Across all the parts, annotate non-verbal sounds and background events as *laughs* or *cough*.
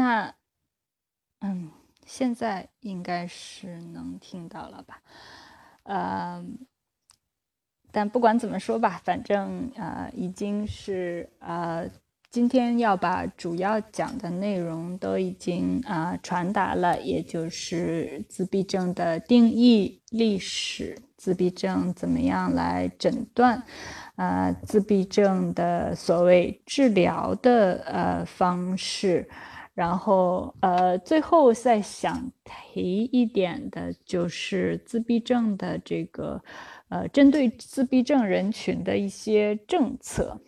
那，嗯，现在应该是能听到了吧？呃，但不管怎么说吧，反正呃，已经是呃。今天要把主要讲的内容都已经啊传达了，也就是自闭症的定义、历史、自闭症怎么样来诊断，呃，自闭症的所谓治疗的呃方式，然后呃最后再想提一点的就是自闭症的这个呃针对自闭症人群的一些政策。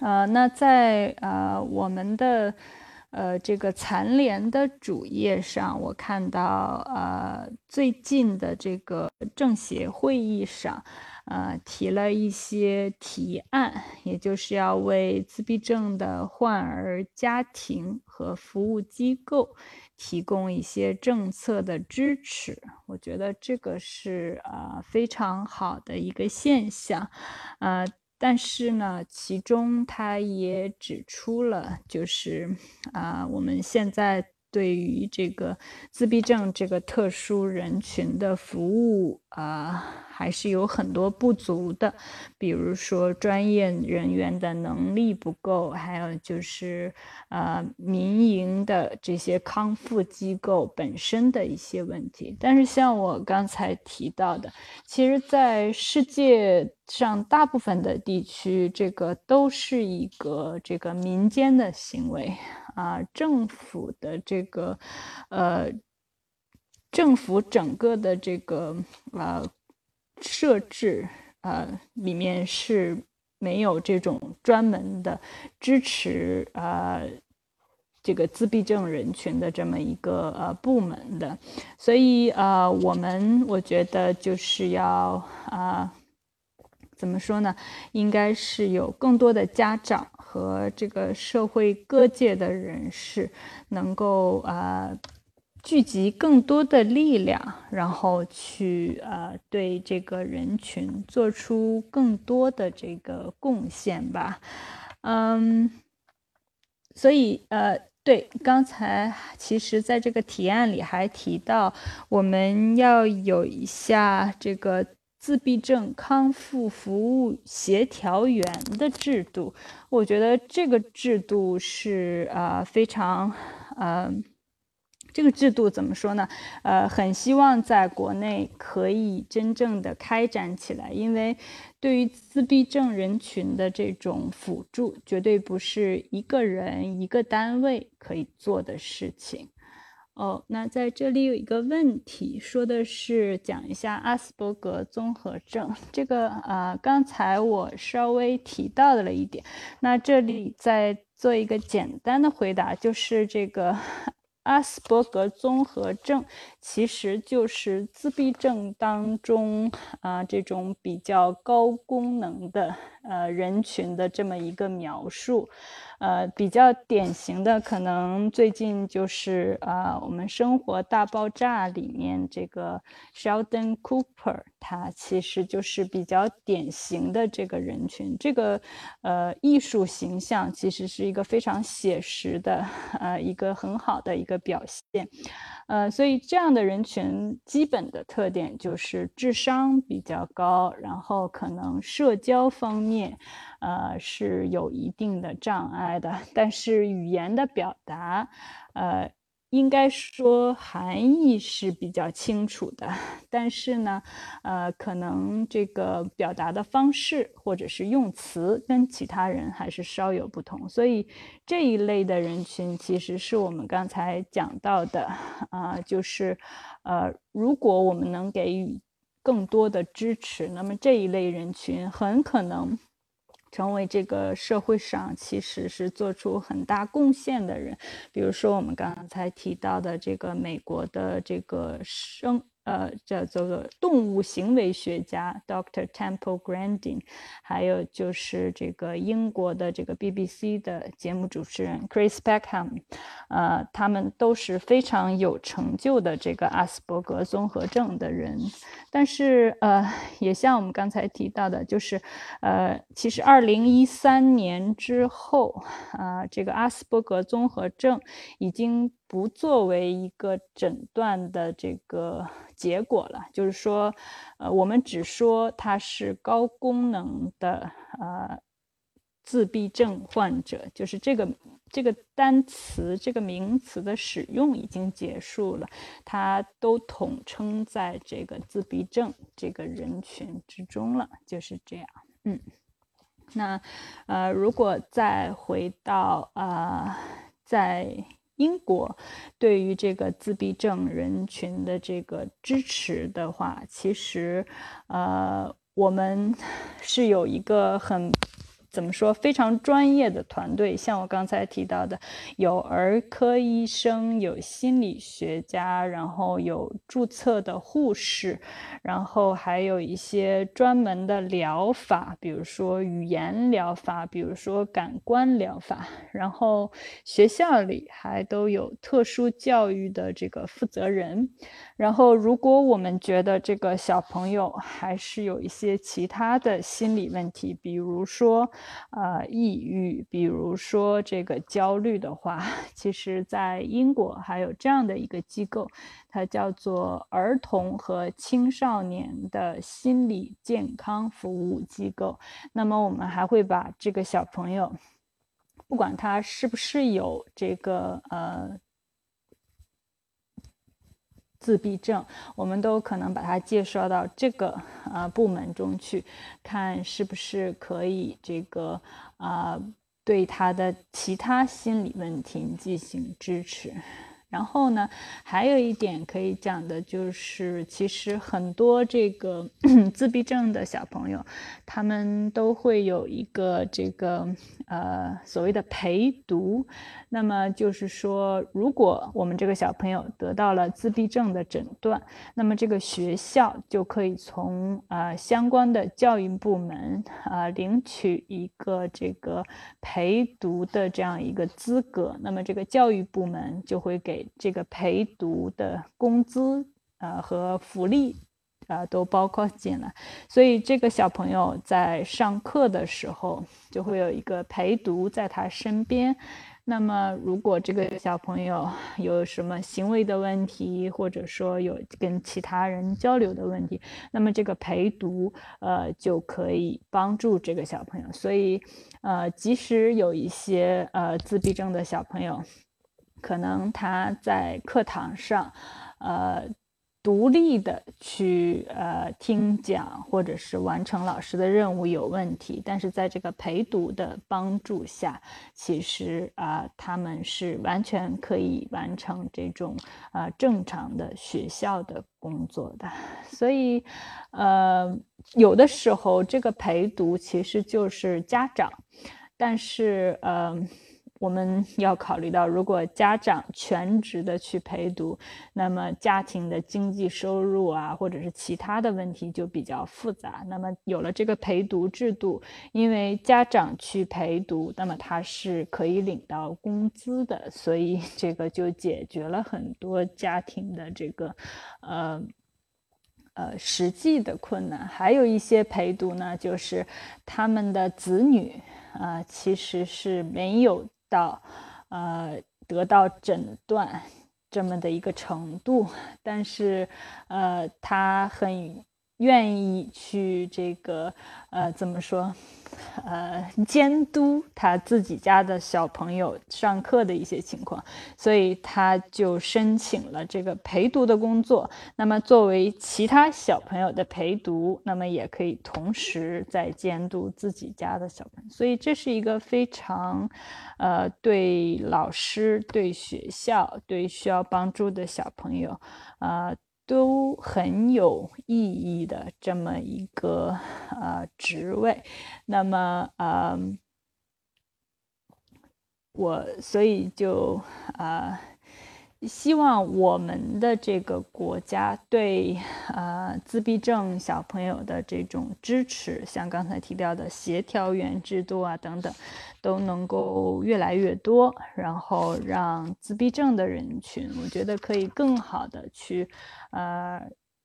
呃，那在呃我们的呃这个残联的主页上，我看到呃最近的这个政协会议上，呃提了一些提案，也就是要为自闭症的患儿家庭和服务机构提供一些政策的支持。我觉得这个是呃非常好的一个现象，呃。但是呢，其中他也指出了，就是啊，我们现在。对于这个自闭症这个特殊人群的服务啊，还是有很多不足的，比如说专业人员的能力不够，还有就是呃民营的这些康复机构本身的一些问题。但是像我刚才提到的，其实，在世界上大部分的地区，这个都是一个这个民间的行为。啊，政府的这个，呃，政府整个的这个呃设置，呃，里面是没有这种专门的支持呃这个自闭症人群的这么一个呃部门的，所以呃，我们我觉得就是要啊。怎么说呢？应该是有更多的家长和这个社会各界的人士，能够呃聚集更多的力量，然后去呃对这个人群做出更多的这个贡献吧。嗯，所以呃，对，刚才其实在这个提案里还提到，我们要有一下这个。自闭症康复服务协调员的制度，我觉得这个制度是呃非常呃，这个制度怎么说呢？呃，很希望在国内可以真正的开展起来，因为对于自闭症人群的这种辅助，绝对不是一个人一个单位可以做的事情。哦，那在这里有一个问题，说的是讲一下阿斯伯格综合症。这个啊，刚才我稍微提到的了一点，那这里再做一个简单的回答，就是这个阿斯伯格综合症其实就是自闭症当中啊这种比较高功能的呃人群的这么一个描述。呃，比较典型的可能最近就是啊，我们《生活大爆炸》里面这个 Sheldon Cooper，他其实就是比较典型的这个人群。这个呃艺术形象其实是一个非常写实的，呃，一个很好的一个表现。呃，所以这样的人群基本的特点就是智商比较高，然后可能社交方面。面呃，是有一定的障碍的，*laughs* 但是语言的表达，呃，应该说含义是比较清楚的，但是呢，呃，可能这个表达的方式或者是用词跟其他人还是稍有不同，所以这一类的人群其实是我们刚才讲到的，啊，就是，呃，如果我们能给予更多的支持，那么这一类人群很可能。成为这个社会上其实是做出很大贡献的人，比如说我们刚才提到的这个美国的这个生。呃，叫做动物行为学家 Dr. Temple Grandin，还有就是这个英国的这个 BBC 的节目主持人 Chris Beckham，呃，他们都是非常有成就的这个阿斯伯格综合症的人。但是，呃，也像我们刚才提到的，就是，呃，其实二零一三年之后，啊，这个阿斯伯格综合症已经不作为一个诊断的这个结果了。就是说，呃，我们只说它是高功能的，呃。自闭症患者，就是这个这个单词、这个名词的使用已经结束了，它都统称在这个自闭症这个人群之中了，就是这样。嗯，那呃，如果再回到呃，在英国对于这个自闭症人群的这个支持的话，其实呃，我们 *laughs* 是有一个很。怎么说？非常专业的团队，像我刚才提到的，有儿科医生，有心理学家，然后有注册的护士，然后还有一些专门的疗法，比如说语言疗法，比如说感官疗法。然后学校里还都有特殊教育的这个负责人。然后，如果我们觉得这个小朋友还是有一些其他的心理问题，比如说，呃，抑郁，比如说这个焦虑的话，其实，在英国还有这样的一个机构，它叫做儿童和青少年的心理健康服务机构。那么，我们还会把这个小朋友，不管他是不是有这个呃。自闭症，我们都可能把他介绍到这个呃部门中去，看是不是可以这个啊对他的其他心理问题进行支持。然后呢，还有一点可以讲的就是，其实很多这个 *coughs* 自闭症的小朋友，他们都会有一个这个呃所谓的陪读。那么就是说，如果我们这个小朋友得到了自闭症的诊断，那么这个学校就可以从呃相关的教育部门啊领取一个这个陪读的这样一个资格。那么这个教育部门就会给这个陪读的工资呃和福利啊都包括进来。所以这个小朋友在上课的时候就会有一个陪读在他身边。那么，如果这个小朋友有什么行为的问题，或者说有跟其他人交流的问题，那么这个陪读呃就可以帮助这个小朋友。所以，呃，即使有一些呃自闭症的小朋友，可能他在课堂上，呃。独立的去呃听讲或者是完成老师的任务有问题，但是在这个陪读的帮助下，其实啊他们是完全可以完成这种呃正常的学校的工作的。所以呃有的时候这个陪读其实就是家长，但是呃。我们要考虑到，如果家长全职的去陪读，那么家庭的经济收入啊，或者是其他的问题就比较复杂。那么有了这个陪读制度，因为家长去陪读，那么他是可以领到工资的，所以 *laughs* 这个就解决了很多家庭的这个，呃，呃实际的困难。还有一些陪读呢，就是他们的子女啊，其实是没有。到，呃，得到诊断这么的一个程度，但是，呃，他很愿意去这个，呃，怎么说？呃，监督他自己家的小朋友上课的一些情况，所以他就申请了这个陪读的工作。那么，作为其他小朋友的陪读，那么也可以同时在监督自己家的小朋友。所以，这是一个非常，呃，对老师、对学校、对需要帮助的小朋友，啊。都很有意义的这么一个呃职位，那么呃，我所以就呃希望我们的这个国家对呃自闭症小朋友的这种支持，像刚才提到的协调员制度啊等等，都能够越来越多，然后让自闭症的人群，我觉得可以更好的去呃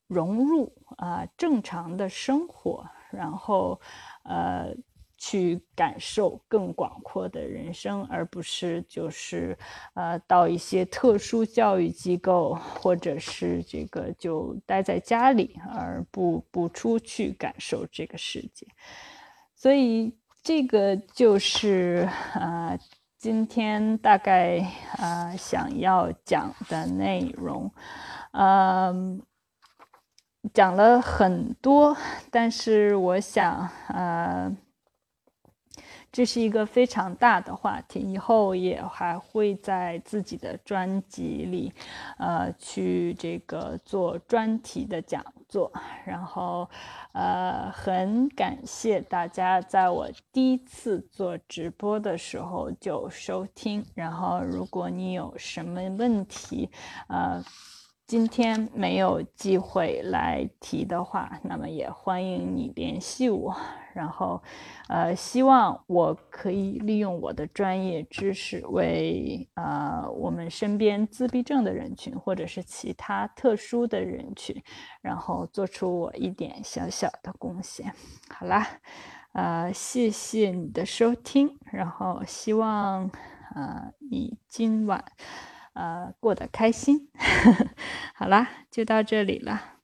融入啊正常的生活，然后呃。去感受更广阔的人生，而不是就是呃到一些特殊教育机构，或者是这个就待在家里，而不不出去感受这个世界。所以这个就是呃今天大概呃想要讲的内容，嗯，讲了很多，但是我想呃。这是一个非常大的话题，以后也还会在自己的专辑里，呃，去这个做专题的讲座。然后，呃，很感谢大家在我第一次做直播的时候就收听。然后，如果你有什么问题，呃。今天没有机会来提的话，那么也欢迎你联系我。然后，呃，希望我可以利用我的专业知识，为呃我们身边自闭症的人群，或者是其他特殊的人群，然后做出我一点小小的贡献。好啦，呃，谢谢你的收听，然后希望呃你今晚。呃，过得开心，*laughs* 好啦，就到这里了。